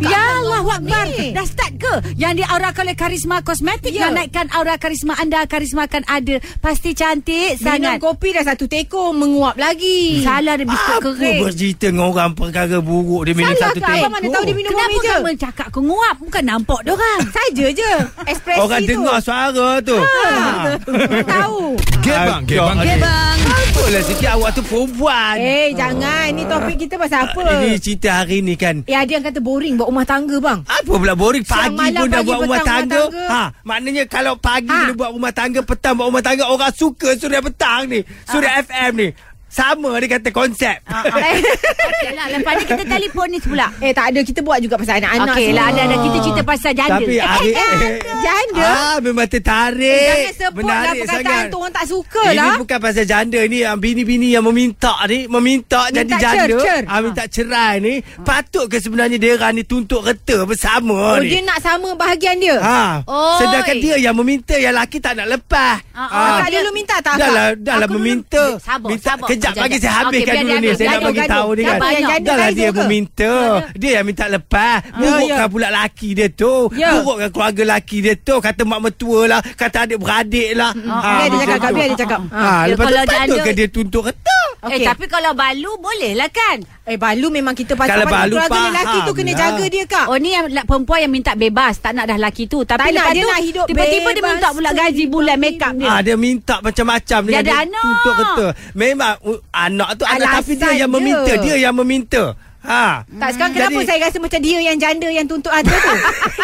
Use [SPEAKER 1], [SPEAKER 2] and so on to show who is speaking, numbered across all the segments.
[SPEAKER 1] Ya Allah Akbar Dah start ke Yang diaurakan oleh Karisma Kosmetik
[SPEAKER 2] Ya.
[SPEAKER 1] Yang naikkan aura karisma anda Karisma akan ada Pasti cantik
[SPEAKER 2] Minum
[SPEAKER 1] sangat
[SPEAKER 2] kopi dah satu tekong menguap lagi.
[SPEAKER 1] Salah ada biskut
[SPEAKER 3] Apa
[SPEAKER 1] kering
[SPEAKER 3] bercerita dengan orang perkara buruk dia minum
[SPEAKER 2] Salah
[SPEAKER 3] satu
[SPEAKER 2] ke? Abang mana tahu dia minum
[SPEAKER 1] Kenapa
[SPEAKER 2] meja?
[SPEAKER 1] kamu cakap nguap Bukan nampak dorang
[SPEAKER 2] Saja je. Ekspresi
[SPEAKER 3] Orang
[SPEAKER 2] tu.
[SPEAKER 3] dengar suara tu. Ha.
[SPEAKER 2] Tahu.
[SPEAKER 4] Gebang, gebang.
[SPEAKER 3] Okey.
[SPEAKER 1] bang
[SPEAKER 3] Apalah sikit awak tu perempuan.
[SPEAKER 2] Eh, jangan. Ni topik kita pasal apa?
[SPEAKER 3] Ini cerita hari ni kan.
[SPEAKER 2] Eh, ada yang kata boring buat rumah tangga, bang.
[SPEAKER 3] Apa pula boring
[SPEAKER 2] Siang
[SPEAKER 3] pagi
[SPEAKER 2] malam,
[SPEAKER 3] pun dah
[SPEAKER 2] pagi
[SPEAKER 3] buat rumah tangga.
[SPEAKER 2] rumah tangga.
[SPEAKER 3] Ha, maknanya kalau pagi
[SPEAKER 2] Ha.
[SPEAKER 3] ha. buat rumah tangga, petang buat rumah tangga, orang suka Suria Petang ni. Suria FM ni. Sama dia kata konsep.
[SPEAKER 1] Okey lah Lepas ni kita telefon ni pula
[SPEAKER 2] Eh, tak ada. Kita buat juga pasal anak-anak.
[SPEAKER 1] Okey lah ada, ada
[SPEAKER 3] semua.
[SPEAKER 1] Kita cerita pasal janda
[SPEAKER 3] Tapi hari
[SPEAKER 2] Janda?
[SPEAKER 3] Ah, memang tertarik.
[SPEAKER 2] Jangan sebut lah
[SPEAKER 3] Menarik
[SPEAKER 2] perkataan
[SPEAKER 3] sangat.
[SPEAKER 2] tu orang tak suka
[SPEAKER 3] Ini
[SPEAKER 2] lah.
[SPEAKER 3] bukan pasal janda ni yang bini-bini yang meminta ni, meminta
[SPEAKER 2] Minta
[SPEAKER 3] jadi
[SPEAKER 2] cer,
[SPEAKER 3] janda,
[SPEAKER 2] cer.
[SPEAKER 3] ah minta cerai ni, patut ke sebenarnya dia orang ni tuntut reta bersama
[SPEAKER 2] Oh,
[SPEAKER 3] ni?
[SPEAKER 2] dia nak sama bahagian dia.
[SPEAKER 3] Ha.
[SPEAKER 1] Oi.
[SPEAKER 3] Sedangkan dia yang meminta yang laki tak nak lepas.
[SPEAKER 1] Ah,
[SPEAKER 2] Ah,
[SPEAKER 1] ah.
[SPEAKER 2] tak dia lu minta tak?
[SPEAKER 3] Dah lah, dah lah meminta.
[SPEAKER 1] Sabar,
[SPEAKER 3] minta,
[SPEAKER 1] sabar.
[SPEAKER 3] Kejap
[SPEAKER 1] Janda.
[SPEAKER 3] bagi saya habiskan
[SPEAKER 1] biar
[SPEAKER 3] dulu
[SPEAKER 1] dia
[SPEAKER 3] ni. Saya nak bagi tahu ni kan. Dah lah dia
[SPEAKER 2] ke?
[SPEAKER 3] meminta. Dia yang minta lepas. Burukkan pula laki dia tu.
[SPEAKER 2] Ya.
[SPEAKER 3] Burukkan keluarga laki dia tu. Kata mak mertua lah. Kata adik-beradik lah.
[SPEAKER 2] Biar dia cakap, biar dia cakap.
[SPEAKER 3] Ha,
[SPEAKER 1] Ya,
[SPEAKER 3] lepas tu
[SPEAKER 1] kalau
[SPEAKER 3] patut
[SPEAKER 1] janda-
[SPEAKER 3] ke dia tuntut reta?
[SPEAKER 1] Eh tapi kalau balu boleh lah kan
[SPEAKER 2] Eh, balu memang kita pasal
[SPEAKER 3] Kalau balu
[SPEAKER 2] keluarga
[SPEAKER 3] faham
[SPEAKER 2] lelaki tu kena
[SPEAKER 3] lah.
[SPEAKER 2] jaga dia, Kak.
[SPEAKER 1] Oh ni yang perempuan yang minta bebas Tak nak dah laki tu Tapi
[SPEAKER 2] Tak nak,
[SPEAKER 1] lepas
[SPEAKER 2] dia
[SPEAKER 1] tu
[SPEAKER 2] nak hidup
[SPEAKER 1] Tiba-tiba dia minta pula gaji bulan
[SPEAKER 2] hidup
[SPEAKER 1] make up dia
[SPEAKER 3] Ah dia minta macam-macam
[SPEAKER 1] Dia ada anak.
[SPEAKER 3] Tuntut reta. Memang anak tu anak tapi dia
[SPEAKER 2] Alasan
[SPEAKER 3] yang meminta, dia yang meminta. Ha.
[SPEAKER 2] Tak sekarang kenapa
[SPEAKER 3] Jadi-
[SPEAKER 2] saya rasa macam dia yang janda yang tuntut harta tu?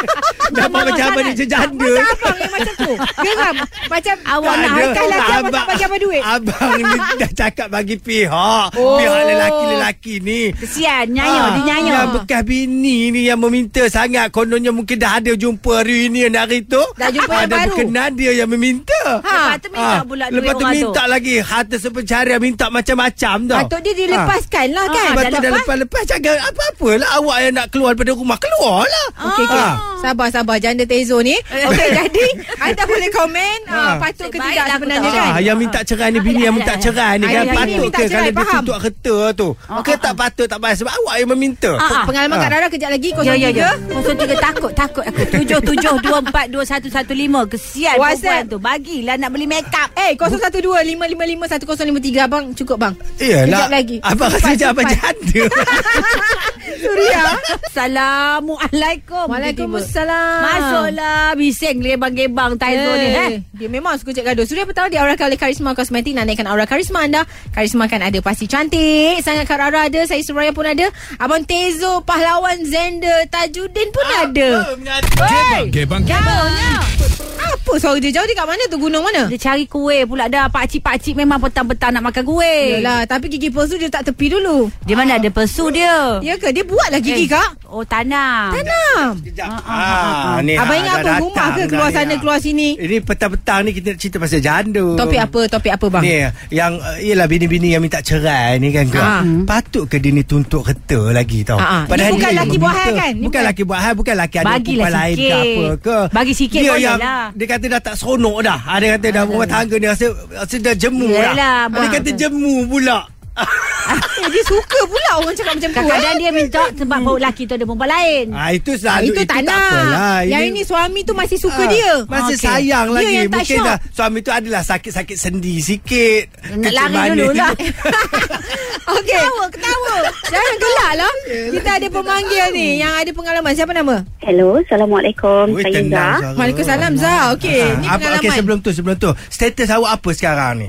[SPEAKER 3] Nampak macam apa ni janda.
[SPEAKER 2] Macam abang yang macam tu. Geram. Macam awak nak
[SPEAKER 3] ada.
[SPEAKER 2] harkai lelaki abang tak bagi apa duit.
[SPEAKER 3] Abang ni dah cakap bagi pihak.
[SPEAKER 2] Oh.
[SPEAKER 3] Pihak lelaki-lelaki ni.
[SPEAKER 1] Kesian Nyanyo
[SPEAKER 3] Ah,
[SPEAKER 1] Dia nyanyo
[SPEAKER 3] Yang bekas bini ni yang meminta sangat. Kononnya mungkin dah ada jumpa reunion hari tu.
[SPEAKER 2] Dah jumpa yang
[SPEAKER 3] Ada
[SPEAKER 2] baru.
[SPEAKER 3] berkenan dia yang meminta.
[SPEAKER 1] Lepas tu minta
[SPEAKER 3] Ah,
[SPEAKER 1] pula duit
[SPEAKER 3] Lepas tu
[SPEAKER 1] orang tu
[SPEAKER 3] minta lagi Harta sepencarian Minta macam-macam tau
[SPEAKER 2] Patut dia dilepaskan lah kan.
[SPEAKER 3] Lepas
[SPEAKER 1] dah
[SPEAKER 3] tu dah
[SPEAKER 1] lepas?
[SPEAKER 3] lepas-lepas Jangan apa-apa lah Awak yang nak keluar daripada rumah Keluar lah
[SPEAKER 2] Okey, okey.
[SPEAKER 3] Ah.
[SPEAKER 2] Sabar, sabar. Janda Tezo ni. Okey, jadi anda boleh komen ah,
[SPEAKER 3] Ah.
[SPEAKER 2] patut ke tidak sebenarnya kan?
[SPEAKER 3] Ah, yang minta cerai ni bini
[SPEAKER 1] Ah,
[SPEAKER 3] yang
[SPEAKER 1] ya,
[SPEAKER 3] minta
[SPEAKER 1] ya.
[SPEAKER 3] cerai ni
[SPEAKER 2] Ah,
[SPEAKER 3] kan
[SPEAKER 2] yang bini
[SPEAKER 3] patut ke kalau dia
[SPEAKER 2] faham.
[SPEAKER 3] tuntut reta tu. Okey tak patut tak payah sebab awak yang meminta.
[SPEAKER 1] Ah, ah.
[SPEAKER 2] Pengalaman Kak Rara kejap lagi 03.
[SPEAKER 1] Ya ya ya 03 takut takut aku 77242115 Kesian perempuan tu Bagilah nak beli make up
[SPEAKER 2] Eh 012-555-1053 Abang cukup bang
[SPEAKER 3] Iyalah.
[SPEAKER 2] Kejap lagi
[SPEAKER 3] Abang rasa macam abang janda.
[SPEAKER 2] Suria
[SPEAKER 1] Assalamualaikum
[SPEAKER 2] Waalaikumsalam
[SPEAKER 1] Masuklah Bising gebang-gebang Taizo ni eh.
[SPEAKER 2] Dia memang suka cek gaduh. Suria pertama diaurakan oleh Karisma Kosmetik. Nak naikkan aura karisma anda. Karisma kan ada. Pasti cantik. Sangat Kak Rara ada. Saya Suraya pun ada. Abang Tezo, pahlawan Zender, Tajudin pun ada.
[SPEAKER 4] Gebang, gebang,
[SPEAKER 2] Apa suara dia jauh? Dia kat mana tu? Gunung mana?
[SPEAKER 1] Dia cari kuih pula dah Pakcik-pakcik memang petang-petang nak makan kuih
[SPEAKER 2] Yalah, tapi gigi palsu dia tak tepi dulu.
[SPEAKER 1] Dia mana ada pesu dia
[SPEAKER 2] Ya ke? Dia buat lah gigi,
[SPEAKER 1] Eh,
[SPEAKER 2] Kak.
[SPEAKER 1] Oh tanam
[SPEAKER 2] Tanam.
[SPEAKER 3] Sekejap. Ah, ni
[SPEAKER 2] Abang
[SPEAKER 3] ah,
[SPEAKER 2] ingat apa? Rumah ke? Keluar sana,
[SPEAKER 3] ah.
[SPEAKER 2] keluar sini.
[SPEAKER 3] Ini petang-petang ni kita nak cerita pasal janda.
[SPEAKER 2] Topik apa? Topik apa, bang?
[SPEAKER 3] Ni yang uh, Yelah bini-bini yang minta cerai ni kan kau.
[SPEAKER 2] Ah.
[SPEAKER 3] Patut ke dia ni tuntut reta lagi tau.
[SPEAKER 2] Ah, ah. Dia bukan
[SPEAKER 3] yang
[SPEAKER 2] laki buat hal kan?
[SPEAKER 3] Bukan
[SPEAKER 2] bukan-
[SPEAKER 3] laki buat hal Bukan laki ada perempuan lain ke
[SPEAKER 1] sikit.
[SPEAKER 3] apa ke
[SPEAKER 1] Bagi sikit
[SPEAKER 3] dia yang,
[SPEAKER 1] lah.
[SPEAKER 3] Dia kata dah tak seronok dah ha, Dia kata dah rumah tangga ni Rasa, rasa dah jemu
[SPEAKER 1] Yelah,
[SPEAKER 3] dah ha, Dia kata jemu pula
[SPEAKER 2] Eh, dia suka pula orang cakap macam tu.
[SPEAKER 1] Kadang-kadang
[SPEAKER 2] eh.
[SPEAKER 1] dia minta Sebab bau lelaki tu ada perempuan lain
[SPEAKER 3] ha, Itu
[SPEAKER 2] Ah,
[SPEAKER 3] selalu
[SPEAKER 2] itu tak nak.
[SPEAKER 3] apalah.
[SPEAKER 2] Yang ini suami tu masih suka
[SPEAKER 3] Ah,
[SPEAKER 2] dia.
[SPEAKER 3] Masih
[SPEAKER 1] Okey.
[SPEAKER 3] sayang
[SPEAKER 2] Dia
[SPEAKER 3] lagi
[SPEAKER 2] yang tak
[SPEAKER 3] Mungkin
[SPEAKER 2] syok.
[SPEAKER 3] dah Suami tu adalah sakit-sakit sendi sikit
[SPEAKER 1] Nak lari dulu lah
[SPEAKER 2] Okey. Ketawa, ketawa. Jangan gelak lah. Kita ada pemanggil ni yang ada pengalaman. Siapa nama?
[SPEAKER 5] Hello, Assalamualaikum.
[SPEAKER 3] Oi,
[SPEAKER 5] saya Zah.
[SPEAKER 2] Waalaikumsalam Zah. Okey,
[SPEAKER 3] Ah,
[SPEAKER 2] ni
[SPEAKER 3] apa-
[SPEAKER 2] pengalaman.
[SPEAKER 3] Okey sebelum tu sebelum tu Status awak apa sekarang ni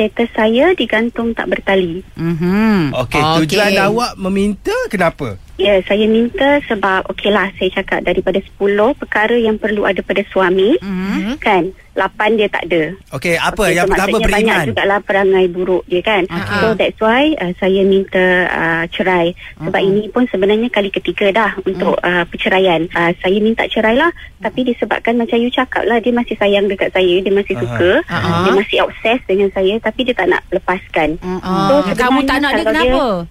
[SPEAKER 5] Status saya digantung tak bertali.
[SPEAKER 1] Mhm.
[SPEAKER 3] Okey
[SPEAKER 2] Okey.
[SPEAKER 3] tujuan awak meminta kenapa
[SPEAKER 5] Ya, saya minta sebab okeylah saya cakap daripada 10 perkara yang perlu ada pada suami,
[SPEAKER 1] Mhm.
[SPEAKER 5] kan? 8 dia tak ada.
[SPEAKER 3] Okey apa
[SPEAKER 5] Okey,
[SPEAKER 3] yang
[SPEAKER 5] so
[SPEAKER 3] pertama beriman
[SPEAKER 5] banyak jugalah perangai buruk dia kan.
[SPEAKER 2] Okey.
[SPEAKER 5] So that's why uh, saya minta uh, cerai. Sebab ini pun sebenarnya kali ketiga dah untuk uh, perceraian. Uh, saya minta cerai lah tapi disebabkan macam you cakap lah dia masih sayang dekat saya, dia masih
[SPEAKER 3] Aha.
[SPEAKER 5] suka,
[SPEAKER 2] Aha.
[SPEAKER 5] dia masih obses dengan saya tapi dia tak nak lepaskan.
[SPEAKER 1] Oh,
[SPEAKER 5] So,
[SPEAKER 1] Kamu tak nak dia kenapa?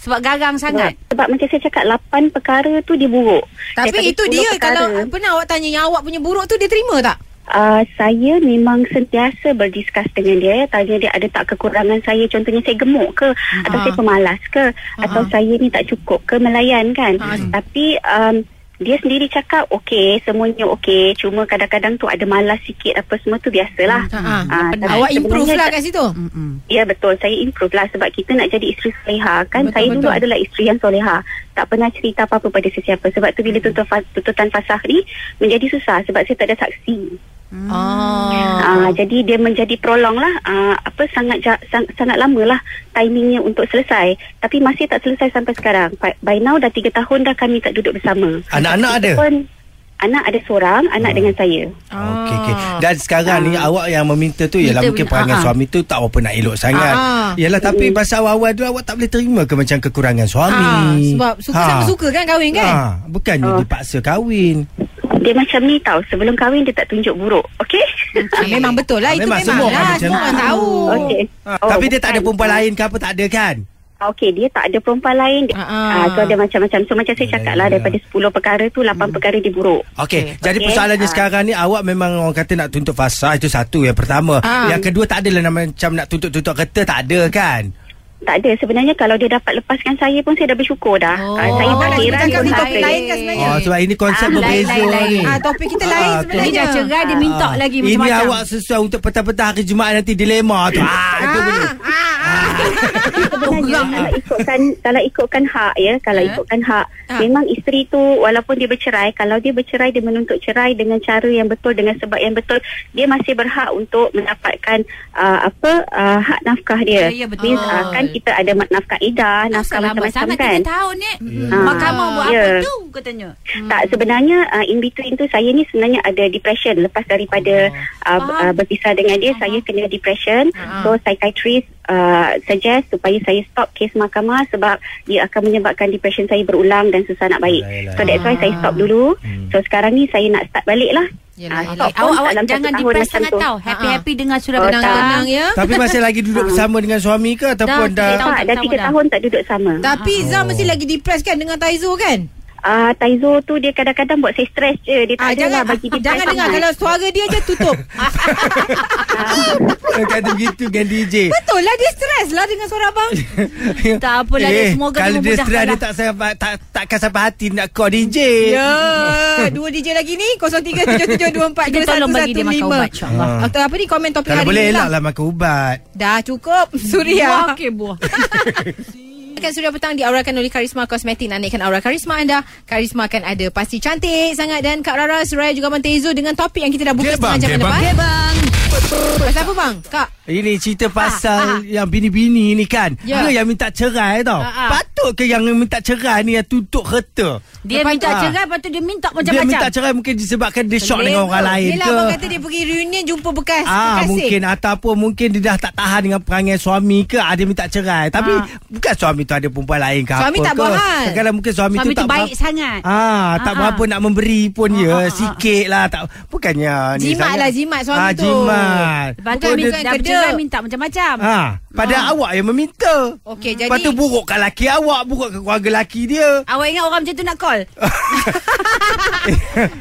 [SPEAKER 1] Sebab garang sangat
[SPEAKER 5] Sebab, sebab macam saya cakap 8 perkara tu dia buruk.
[SPEAKER 2] Tapi
[SPEAKER 5] Daripada
[SPEAKER 2] itu
[SPEAKER 5] 10
[SPEAKER 2] dia
[SPEAKER 5] perkara,
[SPEAKER 2] kalau pernah awak tanya yang awak punya buruk tu dia terima tak?
[SPEAKER 5] uh, saya memang sentiasa berdiskus dengan dia ya. tanya dia ada tak kekurangan saya contohnya saya gemuk ke atau
[SPEAKER 2] Ah.
[SPEAKER 5] saya pemalas ke atau saya ni tak cukup ke melayan kan
[SPEAKER 2] Ah.
[SPEAKER 5] tapi um, dia sendiri cakap okey semuanya okey. Cuma kadang-kadang tu ada malas sikit apa semua tu biasalah.
[SPEAKER 2] Ha, ha.
[SPEAKER 5] Tapi
[SPEAKER 2] Awak improve lah kat situ.
[SPEAKER 5] Ya betul. Saya improve lah Sebab kita nak jadi isteri soleha Kan?
[SPEAKER 2] Betul,
[SPEAKER 5] saya dulu
[SPEAKER 2] betul.
[SPEAKER 5] adalah isteri yang soleha. Tak pernah cerita apa-apa pada sesiapa Sebab tu bila fa- tuntutan fasah ni Menjadi susah Sebab saya tak ada saksi
[SPEAKER 2] Oh.
[SPEAKER 5] Ah, jadi dia menjadi prolong lah ah, apa sangat ja, sang, sangat lama lah timingnya untuk selesai tapi masih tak selesai sampai sekarang by, by now dah tiga tahun dah kami tak duduk bersama
[SPEAKER 3] Anak-anak ada?
[SPEAKER 5] pun anak ada seorang anak dengan saya
[SPEAKER 3] Okey okey. Dan sekarang ni awak yang meminta tu ialah
[SPEAKER 1] Minta
[SPEAKER 3] mungkin perangai
[SPEAKER 1] ah, ah.
[SPEAKER 3] suami tu tak apa nak elok sangat.
[SPEAKER 2] Ah, ah.
[SPEAKER 3] Yalah tapi pasal awal-awal tu awak tak boleh terima ke macam kekurangan suami.
[SPEAKER 2] Ah, sebab suka sama suka kan kahwin kan?
[SPEAKER 3] Ha, bukannya
[SPEAKER 5] Oh.
[SPEAKER 3] dipaksa kahwin.
[SPEAKER 5] Dia macam ni tau sebelum kahwin dia tak tunjuk buruk okey
[SPEAKER 2] Ah, memang betul lah
[SPEAKER 3] Ah,
[SPEAKER 2] itu
[SPEAKER 3] memang
[SPEAKER 2] memang,
[SPEAKER 3] semua
[SPEAKER 2] lah
[SPEAKER 3] orang
[SPEAKER 2] semua orang tahu.
[SPEAKER 5] okey
[SPEAKER 3] Ha, tapi dia tak ada perempuan
[SPEAKER 5] Ah.
[SPEAKER 3] lain ke apa tak ada kan?
[SPEAKER 5] Okey, dia tak ada perempuan lain.
[SPEAKER 2] Ah,
[SPEAKER 5] Ah,
[SPEAKER 2] ah.
[SPEAKER 5] so ada macam-macam. So macam saya
[SPEAKER 3] Ya,
[SPEAKER 5] cakap
[SPEAKER 3] ya,
[SPEAKER 5] lah,
[SPEAKER 3] ya.
[SPEAKER 5] daripada 10 perkara tu, 8 perkara dia buruk.
[SPEAKER 3] Okey, jadi
[SPEAKER 5] Okey,
[SPEAKER 3] persoalannya
[SPEAKER 5] ah.
[SPEAKER 3] sekarang ni awak memang orang kata nak tuntut fasa itu satu yang pertama.
[SPEAKER 2] Ah.
[SPEAKER 3] Yang kedua tak adalah nama- macam nak tuntut-tuntut kereta tak ada kan?
[SPEAKER 5] Tak ada. Sebenarnya kalau dia dapat lepaskan saya pun, saya dah bersyukur dah.
[SPEAKER 2] Oh,
[SPEAKER 5] Ah, saya pun
[SPEAKER 2] ni
[SPEAKER 5] tak
[SPEAKER 2] topik lain kan sebenarnya?
[SPEAKER 3] Oh sebab ini konsep
[SPEAKER 1] Ah,
[SPEAKER 3] berbeza
[SPEAKER 1] lain, lain,
[SPEAKER 3] ni.
[SPEAKER 2] Ah, topik kita lain
[SPEAKER 3] Ah,
[SPEAKER 1] Dia
[SPEAKER 2] sebenarnya.
[SPEAKER 1] dah cerai Dia minta
[SPEAKER 3] Ah.
[SPEAKER 1] lagi
[SPEAKER 3] Ini
[SPEAKER 1] macam-macam
[SPEAKER 3] awak sesuai untuk petang-petang hari Jumaat nanti dilema tu. Ah, itu boleh.
[SPEAKER 5] Sebenarnya kalau ikutkan kalau ikutkan hak ya, kalau
[SPEAKER 1] Ha?
[SPEAKER 5] ikutkan hak,
[SPEAKER 2] Ha.
[SPEAKER 5] memang isteri tu walaupun dia bercerai, kalau dia bercerai dia menuntut cerai dengan cara yang betul dengan sebab yang betul, dia masih berhak untuk mendapatkan uh, apa uh, hak nafkah dia.
[SPEAKER 1] Ya, ya, betul.
[SPEAKER 5] Means, uh, kan kita ada mak- nafkah idah, nafkah
[SPEAKER 1] Asal lambat
[SPEAKER 5] macam-macam
[SPEAKER 1] sangat
[SPEAKER 5] kan.
[SPEAKER 1] 3 tahun ni
[SPEAKER 5] Ah,
[SPEAKER 1] Mahkamah buat
[SPEAKER 5] ya.
[SPEAKER 1] apa tu Katanya
[SPEAKER 5] Tak sebenarnya uh, in between tu saya ni sebenarnya ada depression. Lepas daripada uh,
[SPEAKER 1] Faham.
[SPEAKER 5] uh, berpisah dengan dia saya kena depression. So psychiatrist uh, suggest supaya saya stop kes mahkamah sebab dia akan menyebabkan depression saya berulang dan susah nak baik.
[SPEAKER 3] Yalah, yalah.
[SPEAKER 5] so that's why saya stop dulu. So sekarang ni saya nak start balik lah
[SPEAKER 2] Yelah,
[SPEAKER 5] Ah,
[SPEAKER 2] yelah.
[SPEAKER 1] Awak awak jangan
[SPEAKER 5] macam
[SPEAKER 1] sangat tau Happy-happy dengar surat
[SPEAKER 5] Oh,
[SPEAKER 1] penang
[SPEAKER 5] tak.
[SPEAKER 2] Tenang ya.
[SPEAKER 3] Tapi masih lagi duduk bersama dengan suami ke ataupun
[SPEAKER 1] Dah,
[SPEAKER 3] dah,
[SPEAKER 1] tiga tahun.
[SPEAKER 5] tak, dah tahun duduk sama
[SPEAKER 2] Tapi Zam mesti lagi depressed kan dengan Taizo kan?
[SPEAKER 5] Uh, Taizo tu dia kadang-kadang buat saya stres je dia tak
[SPEAKER 2] Ah,
[SPEAKER 5] ada
[SPEAKER 2] jangan
[SPEAKER 5] lah bagi depress
[SPEAKER 2] jangan dengar
[SPEAKER 5] sangat.
[SPEAKER 2] kalau suara dia je tutup.
[SPEAKER 3] kata begitu dengan DJ.
[SPEAKER 2] Betul lah dia stres lah dengan suara abang.
[SPEAKER 1] Tak apalah, dia semoga dia
[SPEAKER 3] Eh, Kalau dia stres dia
[SPEAKER 1] lah.
[SPEAKER 3] tak sampai tak takkan sampai hati nak call DJ.
[SPEAKER 2] Ya, dua DJ lagi ni 0377242115.
[SPEAKER 1] Kita tolong bagi dia makan ubat insyaAllah
[SPEAKER 3] Ah.
[SPEAKER 2] Atau apa ni komen topik
[SPEAKER 3] Kalau
[SPEAKER 2] hari
[SPEAKER 3] boleh
[SPEAKER 2] ni
[SPEAKER 3] elak
[SPEAKER 2] lah.
[SPEAKER 3] lah makan ubat.
[SPEAKER 2] Dah cukup Suria.
[SPEAKER 1] Okey buah
[SPEAKER 2] Kan Suria petang diaurakan oleh Karisma Kosmetik Nak naikkan aura karisma anda Karisma akan ada Pasti cantik sangat Dan Kak Rara, Suraya juga Abang Tezo Dengan topik yang kita dah buka setengah jam lepas
[SPEAKER 4] bang.
[SPEAKER 1] bang
[SPEAKER 2] Pasal apa bang? Kak
[SPEAKER 3] Ini cerita pasal yang bini-bini ni kan.
[SPEAKER 2] Ya.
[SPEAKER 3] Dia yang minta cerai tau.
[SPEAKER 1] Ah, ah.
[SPEAKER 3] Patut ke yang minta cerai ni yang tutup kereta?
[SPEAKER 1] Dia
[SPEAKER 2] Lepas
[SPEAKER 1] minta
[SPEAKER 3] tu-
[SPEAKER 1] cerai Lepas tu dia minta
[SPEAKER 3] Dia
[SPEAKER 1] macam-macam
[SPEAKER 3] minta cerai mungkin disebabkan dia shock dengan orang lain
[SPEAKER 2] Yelah
[SPEAKER 3] ke.
[SPEAKER 2] abang kata dia pergi reunion Jumpa bekas
[SPEAKER 3] Ah
[SPEAKER 2] kekasih.
[SPEAKER 3] mungkin ataupun mungkin dia dah tak tahan dengan perangai suami ke ah, dia minta cerai tapi
[SPEAKER 1] Ah.
[SPEAKER 3] bukan suami tu ada perempuan lain ke
[SPEAKER 2] Suami
[SPEAKER 3] apa
[SPEAKER 2] tak
[SPEAKER 3] ke
[SPEAKER 2] buat hal.
[SPEAKER 3] kadang mungkin suami,
[SPEAKER 1] Suami
[SPEAKER 3] tu tak
[SPEAKER 1] tu baik
[SPEAKER 3] berapa-
[SPEAKER 1] sangat
[SPEAKER 3] Ah, tak
[SPEAKER 1] Ah,
[SPEAKER 3] berapa nak memberi pun
[SPEAKER 1] Ah,
[SPEAKER 3] ya,
[SPEAKER 1] ah, ah,
[SPEAKER 3] sikit lah tak bukannya ni
[SPEAKER 2] Jimat
[SPEAKER 3] sangat.
[SPEAKER 2] lah, jimat suami
[SPEAKER 3] ah,
[SPEAKER 2] tu.
[SPEAKER 3] jimat.
[SPEAKER 1] Lepas tu
[SPEAKER 2] Bukan
[SPEAKER 1] dia dah
[SPEAKER 2] kedek.
[SPEAKER 1] bercerai Minta macam-macam
[SPEAKER 3] Ah, pada awak yang meminta.
[SPEAKER 2] Okey, jadi-
[SPEAKER 3] Lepas tu burukkan laki awak, burukkan keluarga laki dia.
[SPEAKER 1] Awak ingat orang macam tu nak call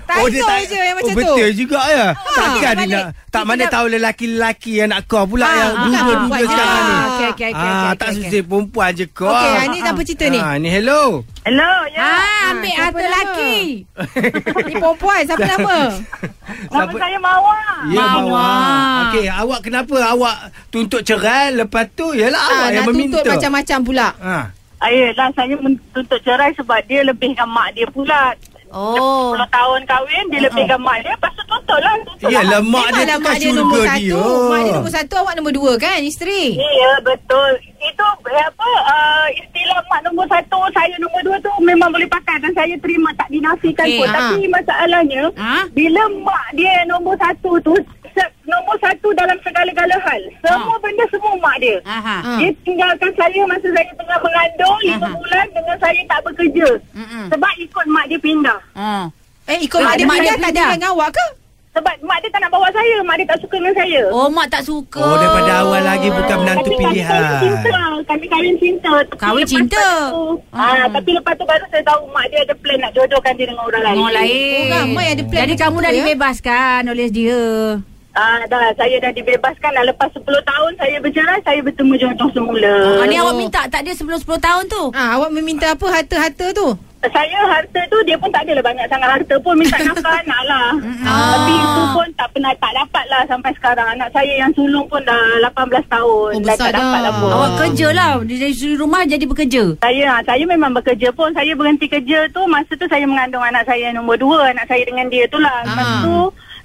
[SPEAKER 2] Taizo je yang macam
[SPEAKER 3] oh,
[SPEAKER 2] tu.
[SPEAKER 3] Betul juga ya. Takkan
[SPEAKER 2] balik.
[SPEAKER 3] dia nak tak mana tahu lelaki-lelaki yang nak kau pula
[SPEAKER 2] Ah,
[SPEAKER 3] yang
[SPEAKER 2] bukan
[SPEAKER 3] dua-dua sekarang ni.
[SPEAKER 2] Ah,
[SPEAKER 1] Okey okey okey
[SPEAKER 3] ah,
[SPEAKER 1] okey,
[SPEAKER 3] tak
[SPEAKER 1] okey.
[SPEAKER 3] susah perempuan je kau.
[SPEAKER 2] Okey, ah, ni apa cerita ni?
[SPEAKER 3] Ah, ni hello.
[SPEAKER 5] hello ya
[SPEAKER 1] Ah, ambil harta
[SPEAKER 2] nama?
[SPEAKER 1] lelaki
[SPEAKER 2] Ni perempuan Siapa nama?
[SPEAKER 5] nama saya Mawar
[SPEAKER 3] Ya,
[SPEAKER 1] Mawar.
[SPEAKER 3] Mawar. Okey, awak kenapa awak tuntut cerai lepas tu yalah awak
[SPEAKER 2] Ah,
[SPEAKER 3] yang
[SPEAKER 2] nak
[SPEAKER 3] meminta.
[SPEAKER 2] tuntut macam-macam pula
[SPEAKER 3] Ha.
[SPEAKER 6] Ayolah saya menuntut cerai sebab dia lebihkan mak dia pula.
[SPEAKER 1] Oh
[SPEAKER 6] 10 tahun kahwin dia lebihkan mak dia lepas tu tuntut lah. Tuntut
[SPEAKER 3] Ya,
[SPEAKER 6] lah.
[SPEAKER 3] lemak dia tu
[SPEAKER 2] mak
[SPEAKER 3] kan
[SPEAKER 2] dia nombor
[SPEAKER 3] syurga
[SPEAKER 2] satu
[SPEAKER 3] dia.
[SPEAKER 2] Mak dia nombor satu Awak nombor dua kan Isteri
[SPEAKER 6] Ya betul. Itu eh, apa uh, istilah mak nombor satu saya nombor dua tu memang boleh pakai dan saya terima tak dinafikan
[SPEAKER 1] Okey,
[SPEAKER 6] pun.
[SPEAKER 2] ha.
[SPEAKER 6] Tapi masalahnya
[SPEAKER 1] Ha?
[SPEAKER 6] bila mak dia nombor satu tu nombor satu dalam segala-gala hal. Semua benda semua mak dia.
[SPEAKER 1] Aha.
[SPEAKER 2] Ha.
[SPEAKER 6] Dia tinggalkan saya masa saya tengah mengandung lima
[SPEAKER 1] Aha.
[SPEAKER 6] bulan dengan saya tak bekerja.
[SPEAKER 1] Mm-mm.
[SPEAKER 6] Sebab ikut mak dia pindah.
[SPEAKER 1] Oh.
[SPEAKER 2] Eh ikut
[SPEAKER 1] Eh,
[SPEAKER 2] mak dia
[SPEAKER 1] mak
[SPEAKER 2] pindah
[SPEAKER 1] dia
[SPEAKER 2] Tak tinggal dengan awak ke?
[SPEAKER 6] Sebab mak dia tak nak bawa saya. Mak dia tak suka dengan saya.
[SPEAKER 1] Oh, mak tak suka.
[SPEAKER 3] Oh, daripada awal lagi bukan menantu
[SPEAKER 6] Tapi kami kahwin
[SPEAKER 3] pilihan.
[SPEAKER 6] cinta. Kami kahwin cinta. Tapi
[SPEAKER 1] Kahwin
[SPEAKER 6] lepas
[SPEAKER 1] cinta?
[SPEAKER 6] tu, ah, tapi lepas tu baru saya tahu mak dia ada plan nak jodohkan dia dengan orang lain.
[SPEAKER 1] Orang lain.
[SPEAKER 2] Oh, ramai ada plan
[SPEAKER 1] Jadi kamu dah
[SPEAKER 2] ya?
[SPEAKER 1] dibebaskan oleh dia.
[SPEAKER 6] Ah, dah, saya dah dibebaskan dah. Lepas 10 tahun saya bercerai, saya bertemu jodoh semula.
[SPEAKER 1] Ah, ni awak minta tak dia sebelum 10 tahun tu?
[SPEAKER 2] Ah, awak meminta apa harta-harta tu?
[SPEAKER 6] Saya harta tu dia pun tak adalah banyak sangat harta pun minta nafkah anak lah.
[SPEAKER 1] Ah.
[SPEAKER 6] Tapi itu pun tak pernah tak dapat lah sampai sekarang. Anak saya yang sulung pun dah 18 tahun.
[SPEAKER 2] Oh,
[SPEAKER 6] dah tak dapat
[SPEAKER 2] dah.
[SPEAKER 6] lah pun.
[SPEAKER 1] Awak kerja lah. Dari suri rumah jadi bekerja.
[SPEAKER 6] Saya ah, saya memang bekerja pun. Saya berhenti kerja tu masa tu saya mengandung anak saya nombor dua. Anak saya dengan dia tu lah. Lepas
[SPEAKER 2] Ah.
[SPEAKER 6] tu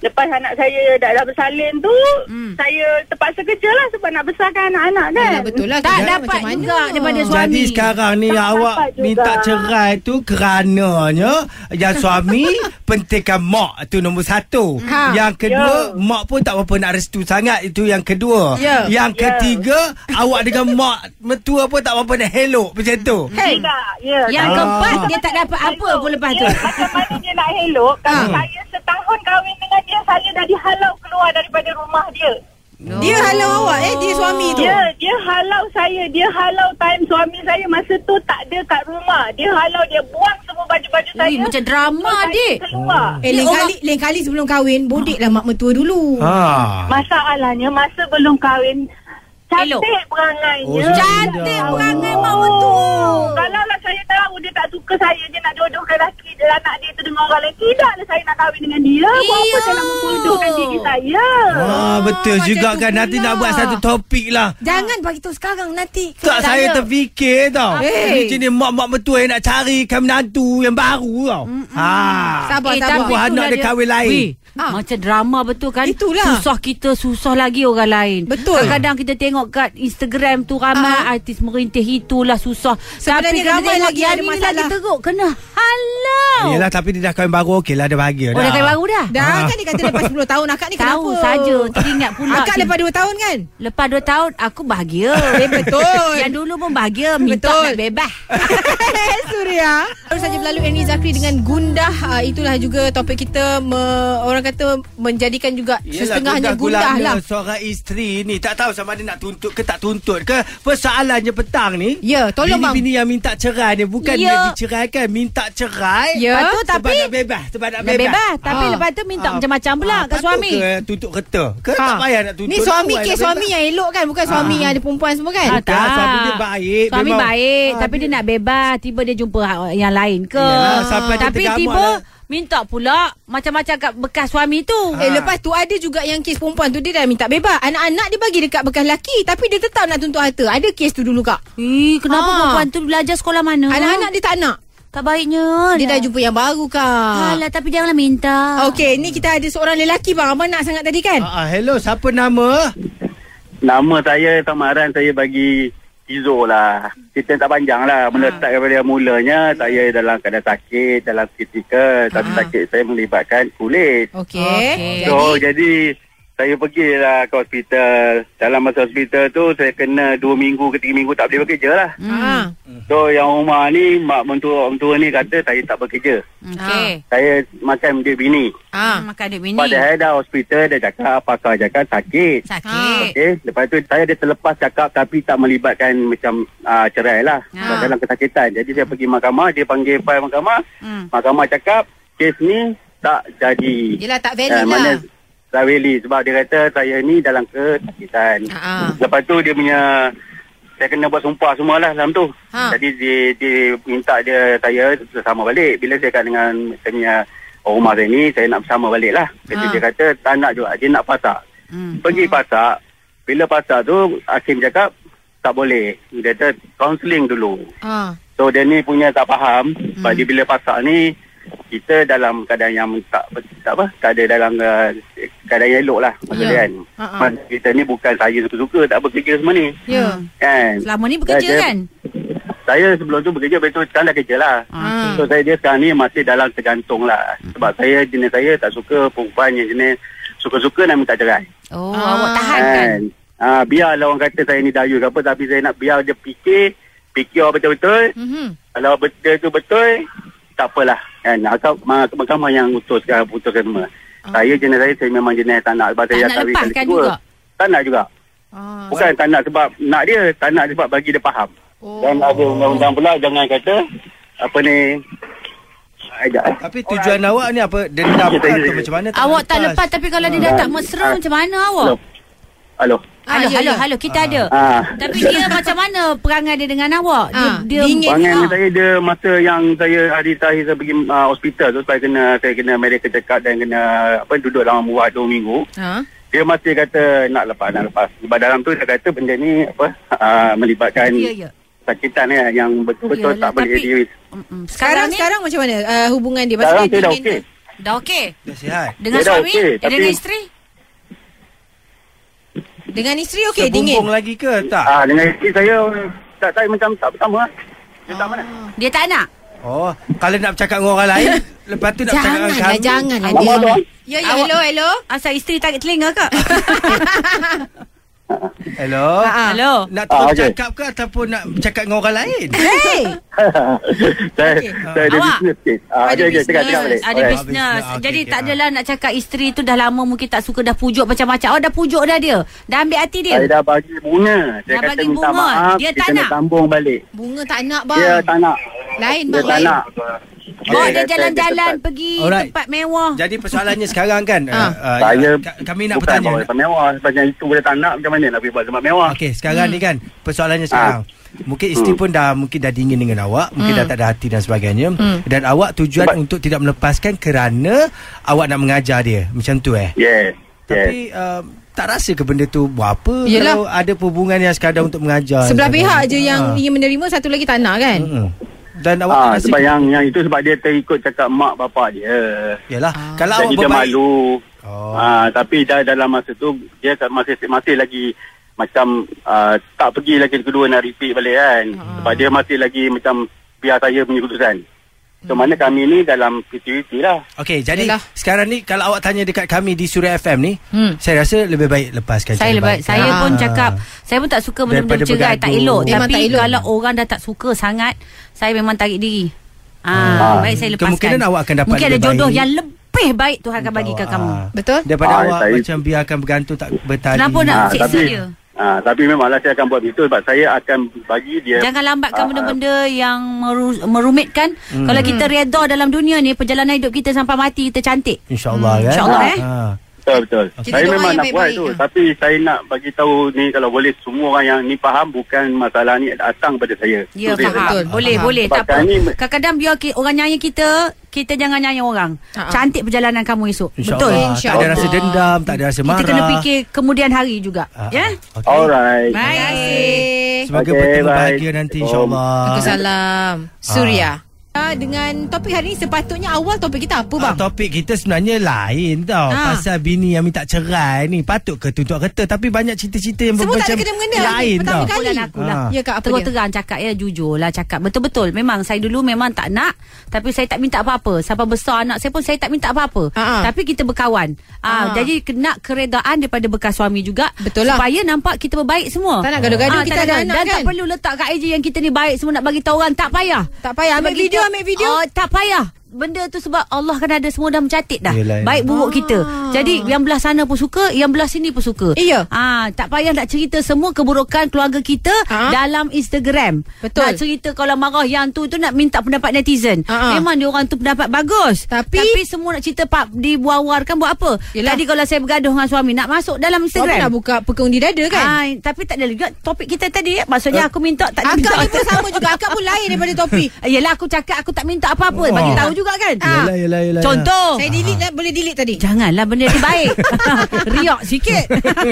[SPEAKER 6] lepas anak saya dah, dah bersalin tu
[SPEAKER 1] Hmm.
[SPEAKER 6] saya terpaksa kerja lah sebab nak besarkan anak-anak kan.
[SPEAKER 2] Yalah, betul lah.
[SPEAKER 1] Tak dapat
[SPEAKER 2] macam mana?
[SPEAKER 1] juga daripada suami.
[SPEAKER 3] Jadi sekarang ni
[SPEAKER 6] Tak
[SPEAKER 3] awak
[SPEAKER 6] juga.
[SPEAKER 3] minta cerai tu kerananya yang suami pentingkan mak tu nombor satu.
[SPEAKER 2] Ha.
[SPEAKER 3] Yang kedua
[SPEAKER 6] Ya.
[SPEAKER 3] mak pun tak berapa nak restu sangat itu yang kedua.
[SPEAKER 2] Ya.
[SPEAKER 3] Yang
[SPEAKER 6] Ya.
[SPEAKER 3] ketiga awak dengan mak mertua pun tak berapa nak helok macam tu.
[SPEAKER 6] Hey. Tidak, ya.
[SPEAKER 1] Yang
[SPEAKER 3] Ah.
[SPEAKER 1] keempat dia tak dapat apa pun lepas tu.
[SPEAKER 6] Macam mana dia nak elok Kalau
[SPEAKER 2] Ah.
[SPEAKER 6] saya setahun kahwin dengan dia Saya dah dihalau keluar daripada rumah dia
[SPEAKER 2] Dia halau awak eh, dia suami tu.
[SPEAKER 6] Dia dia halau saya Dia halau time suami saya Masa tu tak ada kat rumah Dia halau Dia buang semua baju-baju saya
[SPEAKER 1] Ui, macam drama,
[SPEAKER 6] saya
[SPEAKER 1] adik.
[SPEAKER 6] Keluar
[SPEAKER 2] Eh, lain
[SPEAKER 1] Orang-
[SPEAKER 2] kali, lain kali sebelum kahwin, bodek lah mak mertua dulu.
[SPEAKER 3] Ha.
[SPEAKER 6] Masalahnya Masa belum kahwin Cantik
[SPEAKER 1] Elok.
[SPEAKER 6] perangainya
[SPEAKER 3] Oh.
[SPEAKER 1] Cantik perangai mak mertua.
[SPEAKER 6] Kalau lah saya tahu Dia tak suka saya Dia nak jodohkan lelaki dia, Anak dia tu dengan orang lain Tidaklah saya nak kahwin dengan dia Buat apa saya nak membodohkan diri saya
[SPEAKER 3] Ah, betul
[SPEAKER 2] macam
[SPEAKER 3] juga
[SPEAKER 2] tu
[SPEAKER 3] kan Nanti nak buat satu topik lah
[SPEAKER 2] Jangan bagi tahu sekarang nanti.
[SPEAKER 3] tak saya terfikir tau
[SPEAKER 2] Eh.
[SPEAKER 3] Ni jenis mak-mak mertua yang nak cari kan menantu yang baru tau ha.
[SPEAKER 2] Sabar,
[SPEAKER 1] Eh,
[SPEAKER 2] sabar.
[SPEAKER 3] anak
[SPEAKER 1] itulah
[SPEAKER 3] dia kahwin lain.
[SPEAKER 1] Weh,
[SPEAKER 2] Ah.
[SPEAKER 1] Macam drama betul kan
[SPEAKER 2] Itulah.
[SPEAKER 1] Susah kita Susah lagi orang lain
[SPEAKER 2] Betul.
[SPEAKER 1] Kadang-kadang kita tengok kat Instagram tu Ramai
[SPEAKER 2] Ah.
[SPEAKER 1] artis merintih Itulah susah
[SPEAKER 2] Sebenarnya
[SPEAKER 1] Tapi
[SPEAKER 2] ramai lagi ada
[SPEAKER 1] ini
[SPEAKER 2] masalah.
[SPEAKER 1] lagi teruk Kena halau
[SPEAKER 3] Yelah tapi dia dah kahwin baru Okey lah dia bahagia
[SPEAKER 1] Oh dah kayak baru dah
[SPEAKER 2] Dah
[SPEAKER 3] Ah.
[SPEAKER 2] kan dia kata lepas 10 tahun akak ni kenapa?
[SPEAKER 1] Tahu saja Teringat pula
[SPEAKER 2] Akak lepas 2 tahun kan?
[SPEAKER 1] Lepas 2 tahun Aku bahagia
[SPEAKER 2] Eh, betul.
[SPEAKER 1] Yang dulu pun bahagia Minta
[SPEAKER 2] Betul.
[SPEAKER 1] nak bebas
[SPEAKER 2] Surya Baru saja berlalu Ernie Zakri dengan gundah uh, Itulah juga topik kita me, Orang kata menjadikan juga Setengahnya gundah lah
[SPEAKER 3] Seorang isteri ni Tak tahu sama ada nak tuntut ke tak tuntut ke Persoalannya petang ni
[SPEAKER 2] Ya, tolong, bang.
[SPEAKER 3] Bini-bini yang minta cerai ni Bukan
[SPEAKER 1] Ya.
[SPEAKER 3] dia diceraikan Minta cerai
[SPEAKER 2] Ya.
[SPEAKER 1] Lepas tu
[SPEAKER 3] Sebab
[SPEAKER 1] tapi
[SPEAKER 3] nak bebas Sebab nak bebas
[SPEAKER 1] bebas Tapi
[SPEAKER 2] Ah.
[SPEAKER 1] lepas tu minta
[SPEAKER 3] Ah.
[SPEAKER 1] macam-macam pula
[SPEAKER 3] Ah,
[SPEAKER 1] Kat
[SPEAKER 3] patut
[SPEAKER 1] suami
[SPEAKER 3] ke tuntut kereta Ke
[SPEAKER 2] Ha.
[SPEAKER 3] tak payah nak tuntut
[SPEAKER 2] Ni suami
[SPEAKER 3] nak
[SPEAKER 2] suami yang elok kan Bukan suami
[SPEAKER 3] Ah.
[SPEAKER 2] yang ada perempuan semua kan
[SPEAKER 1] Ah,
[SPEAKER 3] Bukan, suami dia baik,
[SPEAKER 1] Suami
[SPEAKER 3] memang-
[SPEAKER 1] baik
[SPEAKER 3] Ah,
[SPEAKER 1] Tapi dia,
[SPEAKER 3] dia-
[SPEAKER 1] nak bebas Tiba dia jumpa ha- yang lain ke
[SPEAKER 3] Yalah,
[SPEAKER 1] Tapi tiba
[SPEAKER 3] lah.
[SPEAKER 1] Minta pula Macam-macam kat bekas suami tu
[SPEAKER 2] Eh lepas tu ada juga yang kes perempuan tu Dia dah minta bebas Anak-anak dia bagi dekat bekas lelaki Tapi dia tetap nak tuntut harta Ada kes tu dulu kak
[SPEAKER 1] Eh, kenapa
[SPEAKER 2] Ah.
[SPEAKER 1] perempuan tu belajar sekolah mana?
[SPEAKER 2] Anak-anak dia tak nak
[SPEAKER 1] Tak baiknya
[SPEAKER 2] Dia dah jumpa yang baru kak
[SPEAKER 1] Alah, tapi janganlah minta
[SPEAKER 2] Okey ni kita ada seorang lelaki bang Abang nak sangat tadi kan
[SPEAKER 3] Ah, ah, hello, siapa nama?
[SPEAKER 7] Nama saya Tamaran saya bagi Izo lah. Cerita tak panjang lah. Meletak daripada mulanya saya dalam keadaan sakit, dalam kritikal. Tapi
[SPEAKER 2] Ah.
[SPEAKER 7] sakit saya melibatkan kulit.
[SPEAKER 2] Okey
[SPEAKER 1] Okey.
[SPEAKER 7] So jadi saya pergilah ke hospital. Dalam masa hospital tu saya kena 2 minggu ke 3 minggu tak boleh bekerja lah.
[SPEAKER 2] Ah.
[SPEAKER 7] So yang rumah ni mak mentua orang tua ni kata saya tak bekerja.
[SPEAKER 1] Okey
[SPEAKER 7] Saya makan dia bini.
[SPEAKER 2] Ah.
[SPEAKER 1] Makan duit bini
[SPEAKER 7] Padahal dah hospital dia cakap pakar cakap sakit.
[SPEAKER 1] Sakit
[SPEAKER 7] Okey, lepas tu saya dia terlepas cakap tapi tak melibatkan macam uh, cerai lah.
[SPEAKER 1] Ah.
[SPEAKER 7] Dalam kesakitan. Jadi saya pergi mahkamah, dia panggil file mahkamah.
[SPEAKER 1] Hmm.
[SPEAKER 7] Mahkamah cakap kes ni tak jadi.
[SPEAKER 2] Yelah tak valid
[SPEAKER 7] Ah,
[SPEAKER 2] lah
[SPEAKER 7] mana valid sebab dia kata saya ni dalam kesakitan.
[SPEAKER 2] Ah.
[SPEAKER 7] Lepas tu dia punya saya kena buat sumpah semualah dalam tu.
[SPEAKER 2] Ha.
[SPEAKER 7] Jadi dia, dia minta dia saya bersama balik. Bila saya kat dengan saya punya rumah saya ni, saya nak bersama balik lah. Jadi
[SPEAKER 2] Ha.
[SPEAKER 7] dia kata tak nak juga. Dia nak pasak.
[SPEAKER 1] Hmm.
[SPEAKER 7] Pergi pasak. Bila pasak tu, Hakim cakap tak boleh. Dia kata counselling dulu.
[SPEAKER 2] Ah.
[SPEAKER 7] So dia ni punya tak faham. Sebab dia bila pasak ni, kita dalam keadaan yang tak, tak apa, tak ada dalam uh, keadaan yang elok lah. Masa
[SPEAKER 2] Ya.
[SPEAKER 7] dia kan. Masa kita ni bukan saya suka-suka tak bekerja semua ni.
[SPEAKER 2] Ya
[SPEAKER 7] Kan?
[SPEAKER 1] Selama ni bekerja
[SPEAKER 7] Saya-
[SPEAKER 1] kan
[SPEAKER 7] Saya sebelum tu bekerja, betul sekarang dah kerja lah.
[SPEAKER 2] Ah.
[SPEAKER 7] So saya dia sekarang ni masih dalam tergantung lah. Sebab saya jenis saya tak suka perempuan yang jenis suka-suka nak minta cerai.
[SPEAKER 1] Oh
[SPEAKER 2] Ah.
[SPEAKER 1] awak tahan kan
[SPEAKER 7] Ah, biarlah orang kata saya ni dayu ke apa tapi saya nak biar dia fikir, fikir betul-betul.
[SPEAKER 2] Mhm.
[SPEAKER 7] Kalau betul tu betul, tak apalah. Kan? Akak, ma- mahkamah yang utuskan, putuskan semua. Saya jenis saya, saya memang jenis tak nak sebab
[SPEAKER 1] Tak
[SPEAKER 7] saya
[SPEAKER 1] nak
[SPEAKER 7] kahwin kali kedua.
[SPEAKER 1] juga?
[SPEAKER 7] Tak nak juga.
[SPEAKER 2] Ah.
[SPEAKER 7] Bukan tak nak sebab nak dia, tak nak sebab bagi dia faham.
[SPEAKER 2] Oh.
[SPEAKER 7] Dan ada undang-undang pula jangan kata apa ni Ajak.
[SPEAKER 3] Tapi tujuan awak ni apa? Dendam ke atau macam mana?
[SPEAKER 1] Awak tak lepas tapi kalau dia dah
[SPEAKER 7] Ah.
[SPEAKER 1] tak mesra
[SPEAKER 7] Ah.
[SPEAKER 1] macam mana awak?
[SPEAKER 7] Hello. Hello.
[SPEAKER 2] Ah,
[SPEAKER 1] Halo,
[SPEAKER 2] ya,
[SPEAKER 1] halo,
[SPEAKER 2] ya.
[SPEAKER 1] halo, kita ada.
[SPEAKER 7] Ah.
[SPEAKER 1] Tapi dia macam mana perangai dia dengan awak? Dia,
[SPEAKER 2] Ah,
[SPEAKER 1] dia
[SPEAKER 2] dingin.
[SPEAKER 7] Perangai
[SPEAKER 1] Ah.
[SPEAKER 7] saya dia masa yang saya hari terakhir saya pergi uh, hospital tu saya kena saya kena medical check up dan kena apa duduk dalam buat 2 minggu.
[SPEAKER 2] Ha?
[SPEAKER 7] Dia masih kata nak lepas nak lepas. Sebab dalam tu dia kata benda ni apa uh, melibatkan
[SPEAKER 1] Ya, ya.
[SPEAKER 7] sakitan ya, yang betul-betul
[SPEAKER 1] Yalah,
[SPEAKER 7] tak boleh
[SPEAKER 1] tapi-
[SPEAKER 7] diri.
[SPEAKER 2] Sekarang
[SPEAKER 1] Sekarang, ni
[SPEAKER 2] sekarang macam mana uh, hubungan dia?
[SPEAKER 7] Sekarang saya dah okey.
[SPEAKER 2] ke?
[SPEAKER 1] dah okey.
[SPEAKER 3] Dah sihat.
[SPEAKER 1] Dengan
[SPEAKER 7] Dia
[SPEAKER 1] suami?
[SPEAKER 7] tapi-
[SPEAKER 1] Dengan isteri?
[SPEAKER 2] Dengan isteri okey dingin.
[SPEAKER 3] Sebumbung lagi ke tak?
[SPEAKER 7] Ah dengan isteri saya tak saya macam tak pertama lah. Dia tak mana.
[SPEAKER 1] Dia tak nak?
[SPEAKER 3] Oh, kalau nak bercakap dengan orang lain, lepas tu nak bercakap dengan
[SPEAKER 2] Janganlah,
[SPEAKER 3] kami.
[SPEAKER 2] janganlah
[SPEAKER 7] Abang
[SPEAKER 2] dia. Ya, ya, hello, hello.
[SPEAKER 1] Asal isteri tarik telinga ke?
[SPEAKER 3] Hello.
[SPEAKER 2] Ah,
[SPEAKER 1] Hello.
[SPEAKER 3] Nak terus
[SPEAKER 7] Ah, okey.
[SPEAKER 3] cakap ke ataupun nak bercakap dengan orang lain?
[SPEAKER 2] Hey.
[SPEAKER 7] saya
[SPEAKER 2] Okey.
[SPEAKER 7] saya ada bisnes sikit. Ah
[SPEAKER 2] Ada
[SPEAKER 7] okey okey
[SPEAKER 2] bisnes,
[SPEAKER 7] cakap cakap.
[SPEAKER 1] Ada
[SPEAKER 7] Alright.
[SPEAKER 1] bisnes.
[SPEAKER 3] Ah,
[SPEAKER 1] Jadi
[SPEAKER 3] okey,
[SPEAKER 1] tak adalah nak cakap isteri tu dah lama mungkin tak suka dah pujuk macam-macam. Oh dah pujuk dah dia. Dah ambil hati dia.
[SPEAKER 7] Saya dah bagi bunga. Saya
[SPEAKER 1] Dah
[SPEAKER 7] kata
[SPEAKER 1] bagi
[SPEAKER 7] minta
[SPEAKER 1] bunga.
[SPEAKER 7] maaf.
[SPEAKER 1] Dia
[SPEAKER 7] kita
[SPEAKER 1] tak
[SPEAKER 7] nak sambung balik.
[SPEAKER 2] Bunga tak nak bang.
[SPEAKER 7] Dia tak nak.
[SPEAKER 2] Lain
[SPEAKER 7] Dia
[SPEAKER 2] bang,
[SPEAKER 7] tak
[SPEAKER 2] lain.
[SPEAKER 7] nak.
[SPEAKER 1] Bawa
[SPEAKER 7] Okey,
[SPEAKER 1] dia jalan-jalan pergi
[SPEAKER 3] Alright.
[SPEAKER 1] tempat mewah.
[SPEAKER 3] Jadi persoalannya sekarang kan uh, uh,
[SPEAKER 7] Saya
[SPEAKER 3] ka- kami nak
[SPEAKER 7] bukan
[SPEAKER 3] bertanya.
[SPEAKER 7] bawa tempat mewah. Sebab itu boleh tak nak macam mana nak pergi buat tempat mewah.
[SPEAKER 3] Okey, sekarang
[SPEAKER 1] Hmm.
[SPEAKER 3] ni kan persoalannya sekarang. Mungkin isteri
[SPEAKER 7] Hmm.
[SPEAKER 3] pun dah mungkin dah dingin dengan awak, mungkin
[SPEAKER 1] Hmm.
[SPEAKER 3] dah tak ada hati dan sebagainya. Dan awak tujuan
[SPEAKER 7] Sebab-
[SPEAKER 3] untuk tidak melepaskan kerana awak nak mengajar dia. Macam tu eh.
[SPEAKER 7] Yes. Yes.
[SPEAKER 3] Tapi uh, tak rasa ke benda tu buat apa
[SPEAKER 2] Yelah.
[SPEAKER 3] kalau ada hubungan yang sekadar untuk mengajar.
[SPEAKER 2] Sebelah pihak je yang
[SPEAKER 3] Ah.
[SPEAKER 2] ingin menerima, satu lagi tak nak kan?
[SPEAKER 3] Mm-mm. Dan awak
[SPEAKER 7] Ah,
[SPEAKER 3] rasa
[SPEAKER 7] sebab
[SPEAKER 3] ke-
[SPEAKER 7] yang yang itu sebab dia terikut cakap mak bapak dia.
[SPEAKER 3] Yalah,
[SPEAKER 2] Ah.
[SPEAKER 3] kalau
[SPEAKER 7] Jadi
[SPEAKER 3] awak
[SPEAKER 7] dia
[SPEAKER 3] berbaik
[SPEAKER 7] malu.
[SPEAKER 3] Oh.
[SPEAKER 7] Ah, tapi dah dalam masa tu dia masih masih lagi macam ah, tak pergi lagi kedua nak repeat balik kan.
[SPEAKER 2] Ah.
[SPEAKER 7] Sebab dia masih lagi macam biar saya punya keputusan. So mana kami ni dalam 50-50 lah.
[SPEAKER 3] Okey, jadi
[SPEAKER 2] Yelah.
[SPEAKER 3] sekarang ni kalau awak tanya dekat kami di Suria FM ni,
[SPEAKER 2] Hmm.
[SPEAKER 3] saya rasa lebih baik lepaskan
[SPEAKER 1] Saya lebih
[SPEAKER 3] baik.
[SPEAKER 1] saya
[SPEAKER 2] Ah.
[SPEAKER 1] pun cakap saya pun tak suka benda-benda cerai tak elok
[SPEAKER 2] Memang
[SPEAKER 1] tapi
[SPEAKER 2] tak elok.
[SPEAKER 1] kalau orang dah tak suka sangat saya memang tarik diri. Ah,
[SPEAKER 7] Ah.
[SPEAKER 1] baik saya lepaskan.
[SPEAKER 3] Kemungkinan awak akan dapat
[SPEAKER 1] Mungkin ada
[SPEAKER 3] lebih
[SPEAKER 1] jodoh
[SPEAKER 3] baik.
[SPEAKER 1] yang lebih baik Tuhan akan bagikan
[SPEAKER 3] Ah.
[SPEAKER 1] kamu.
[SPEAKER 2] Betul?
[SPEAKER 3] Daripada
[SPEAKER 7] Ah,
[SPEAKER 3] awak
[SPEAKER 7] saya-
[SPEAKER 3] macam biarkan bergantung tak bertali.
[SPEAKER 1] Kenapa nak
[SPEAKER 7] Ah,
[SPEAKER 1] siksa
[SPEAKER 7] tapi-
[SPEAKER 1] dia?
[SPEAKER 7] Ah, tapi memanglah saya akan buat begitu sebab saya akan bagi dia
[SPEAKER 1] Jangan lambatkan
[SPEAKER 7] Ah,
[SPEAKER 1] benda-benda yang meru- merumitkan.
[SPEAKER 3] Hmm.
[SPEAKER 1] Kalau kita redha dalam dunia ni perjalanan hidup kita sampai mati kita cantik.
[SPEAKER 3] InsyaAllah kan.
[SPEAKER 1] InsyaAllah, eh.
[SPEAKER 3] Ah.
[SPEAKER 7] Betul betul. Saya memang nak buat tu
[SPEAKER 2] ah.
[SPEAKER 7] tapi saya nak bagi tahu ni kalau boleh semua orang yang ni faham bukan masalah ni datang pada saya.
[SPEAKER 1] Ya
[SPEAKER 7] Tu saya
[SPEAKER 1] faham.
[SPEAKER 2] betul.
[SPEAKER 1] Boleh
[SPEAKER 2] Faham.
[SPEAKER 1] boleh tak
[SPEAKER 7] Sebab
[SPEAKER 1] apa.
[SPEAKER 7] ni-
[SPEAKER 1] Kadang-kadang biar ki- orang nyanyi kita, kita jangan nyanyi orang.
[SPEAKER 2] Ha-ha.
[SPEAKER 1] Cantik perjalanan kamu esok. Betul.
[SPEAKER 3] InsyaAllah. Tak ada
[SPEAKER 2] InsyaAllah.
[SPEAKER 3] rasa dendam, tak ada rasa marah.
[SPEAKER 1] Kita kena fikir kemudian hari juga. Ya.
[SPEAKER 3] okey.
[SPEAKER 7] Alright.
[SPEAKER 1] Baik.
[SPEAKER 2] Kasih.
[SPEAKER 3] Semoga
[SPEAKER 7] Okey,
[SPEAKER 3] bertemu
[SPEAKER 7] bye.
[SPEAKER 3] bahagia nanti insyaAllah.
[SPEAKER 2] Waalaikumsalam. Surya. Ah, dengan topik hari ni sepatutnya awal topik kita apa
[SPEAKER 3] Ah,
[SPEAKER 2] bang?
[SPEAKER 3] topik kita sebenarnya lain tau
[SPEAKER 2] Ah.
[SPEAKER 3] Pasal bini yang minta cerai ni Patut ke tuntut kata Tapi banyak cerita-cerita yang
[SPEAKER 2] Semua tak
[SPEAKER 3] macam
[SPEAKER 2] ada kena-mengena.
[SPEAKER 3] Lain
[SPEAKER 2] Pertama
[SPEAKER 3] tau
[SPEAKER 2] kali.
[SPEAKER 1] Aku lah.
[SPEAKER 3] Ah.
[SPEAKER 2] Ya kak apa
[SPEAKER 1] Terus
[SPEAKER 2] dia?
[SPEAKER 1] terang cakap ya jujur lah cakap betul-betul memang saya dulu memang tak nak tapi saya tak minta apa-apa sampai besar anak saya pun saya tak minta apa-apa
[SPEAKER 2] Ha-ha.
[SPEAKER 1] tapi kita berkawan
[SPEAKER 2] Ha.
[SPEAKER 1] ah jadi kena keredaan daripada bekas suami juga
[SPEAKER 2] Betul lah.
[SPEAKER 1] supaya nampak kita berbaik semua
[SPEAKER 2] Tak nak gaduh-gaduh,
[SPEAKER 1] Ah,
[SPEAKER 2] kita
[SPEAKER 1] tak
[SPEAKER 2] ada anak
[SPEAKER 1] dan
[SPEAKER 2] kan?
[SPEAKER 1] tak perlu letak kat IG yang kita ni baik semua nak bagi tahu orang tak payah
[SPEAKER 2] Tak payah ambil video, ambil video.
[SPEAKER 1] Oh, tak payah. Benda tu sebab Allah kan ada semua dah mencatat dah.
[SPEAKER 3] Yelah, yelah.
[SPEAKER 1] Baik buruk
[SPEAKER 2] Ah.
[SPEAKER 1] kita. Jadi yang belah sana pun suka, yang belah sini pun suka.
[SPEAKER 2] Iya.
[SPEAKER 1] Ah, tak payah nak cerita semua keburukan keluarga kita
[SPEAKER 2] Ah.
[SPEAKER 1] dalam Instagram.
[SPEAKER 2] Betul.
[SPEAKER 1] Nak cerita kalau marah yang tu tu nak minta pendapat netizen.
[SPEAKER 2] Ah, ah.
[SPEAKER 1] Memang dia orang tu pendapat bagus.
[SPEAKER 2] Tapi-
[SPEAKER 1] tapi semua nak cerita pap dibuar-warkan buat apa?
[SPEAKER 2] Yelah.
[SPEAKER 1] Tadi kalau saya bergaduh dengan suami nak masuk dalam Instagram.
[SPEAKER 2] nak buka pekung di dada kan?
[SPEAKER 1] Ah, tapi tak ada juga topik kita tadi. Maksudnya aku minta tak
[SPEAKER 2] Akak
[SPEAKER 1] minta.
[SPEAKER 2] ni pun sama juga. Akak pun lain daripada topik.
[SPEAKER 1] Yelah aku cakap aku tak minta apa-apa.
[SPEAKER 3] Oh.
[SPEAKER 1] Bagi tahu juga kan.
[SPEAKER 2] Ah.
[SPEAKER 3] Yelah, yelah, yelah.
[SPEAKER 1] Contoh.
[SPEAKER 2] Saya delete lah. Boleh delete tadi?
[SPEAKER 1] Janganlah benda ni baik. Riak sikit.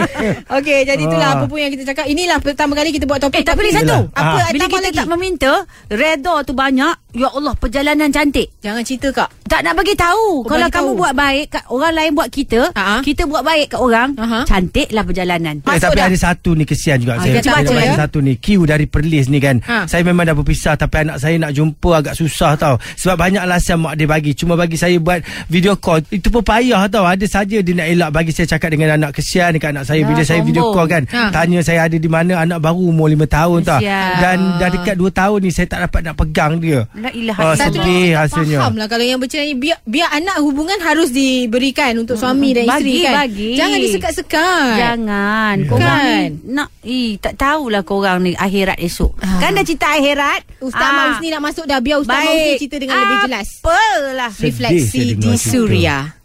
[SPEAKER 2] Okey, jadi itulah
[SPEAKER 3] Ah.
[SPEAKER 2] apa pun yang kita cakap. Inilah pertama kali kita buat topik.
[SPEAKER 1] eh tapi ada satu.
[SPEAKER 2] Apa?
[SPEAKER 1] Bila kita tak meminta, reda tu banyak. Ya Allah, perjalanan cantik.
[SPEAKER 2] Jangan cerita kak.
[SPEAKER 1] Tak nak bagi tahu.
[SPEAKER 2] Oh,
[SPEAKER 1] Kalau
[SPEAKER 2] bagi
[SPEAKER 1] kamu
[SPEAKER 2] tahu.
[SPEAKER 1] buat baik kat orang lain buat kita,
[SPEAKER 2] Ha-ha.
[SPEAKER 1] kita buat baik kat orang,
[SPEAKER 2] Aha.
[SPEAKER 1] cantiklah perjalanan.
[SPEAKER 3] Eh,
[SPEAKER 2] Masuk
[SPEAKER 3] tapi
[SPEAKER 2] dah.
[SPEAKER 3] ada satu ni kesian
[SPEAKER 2] Ah,
[SPEAKER 3] juga saya.
[SPEAKER 2] kita
[SPEAKER 3] saya
[SPEAKER 2] baca,
[SPEAKER 3] nak
[SPEAKER 2] ya.
[SPEAKER 3] satu ni Q dari Perlis ni kan.
[SPEAKER 2] Ha.
[SPEAKER 3] Saya memang dah berpisah tapi anak saya nak jumpa agak susah tau. Sebab banyak alasan mak dia bagi. Cuma bagi saya buat video call. Itu pun payah tau. Ada saja dia nak elak bagi saya cakap dengan anak kesian dekat anak saya
[SPEAKER 1] Ya,
[SPEAKER 3] bila saya video
[SPEAKER 1] sombong.
[SPEAKER 3] call kan.
[SPEAKER 2] Ha.
[SPEAKER 3] Tanya saya ada di mana anak baru umur 5 tahun tau.
[SPEAKER 1] Kesian.
[SPEAKER 3] Dan dah dekat 2 tahun ni saya tak dapat nak pegang dia.
[SPEAKER 1] La ilaha
[SPEAKER 3] Oh, sedih
[SPEAKER 2] faham lah kalau yang bercerai ni biar, biar anak hubungan harus diberikan untuk suami dan isteri
[SPEAKER 1] Bagi,
[SPEAKER 2] kan.
[SPEAKER 1] bagi.
[SPEAKER 2] Jangan disekat-sekat.
[SPEAKER 1] Jangan
[SPEAKER 2] Kan?
[SPEAKER 1] Korang ni Nak Ih, tak tahulah korang ni Akhirat esok
[SPEAKER 2] Ah.
[SPEAKER 1] Kan dah cerita akhirat
[SPEAKER 2] Ustaz
[SPEAKER 1] Ah.
[SPEAKER 2] Mausni nak masuk dah biar Ustaz
[SPEAKER 1] Baik.
[SPEAKER 2] Mausni cerita dengan lebih jelas.
[SPEAKER 1] Apalah
[SPEAKER 2] Refleksi di. Suria.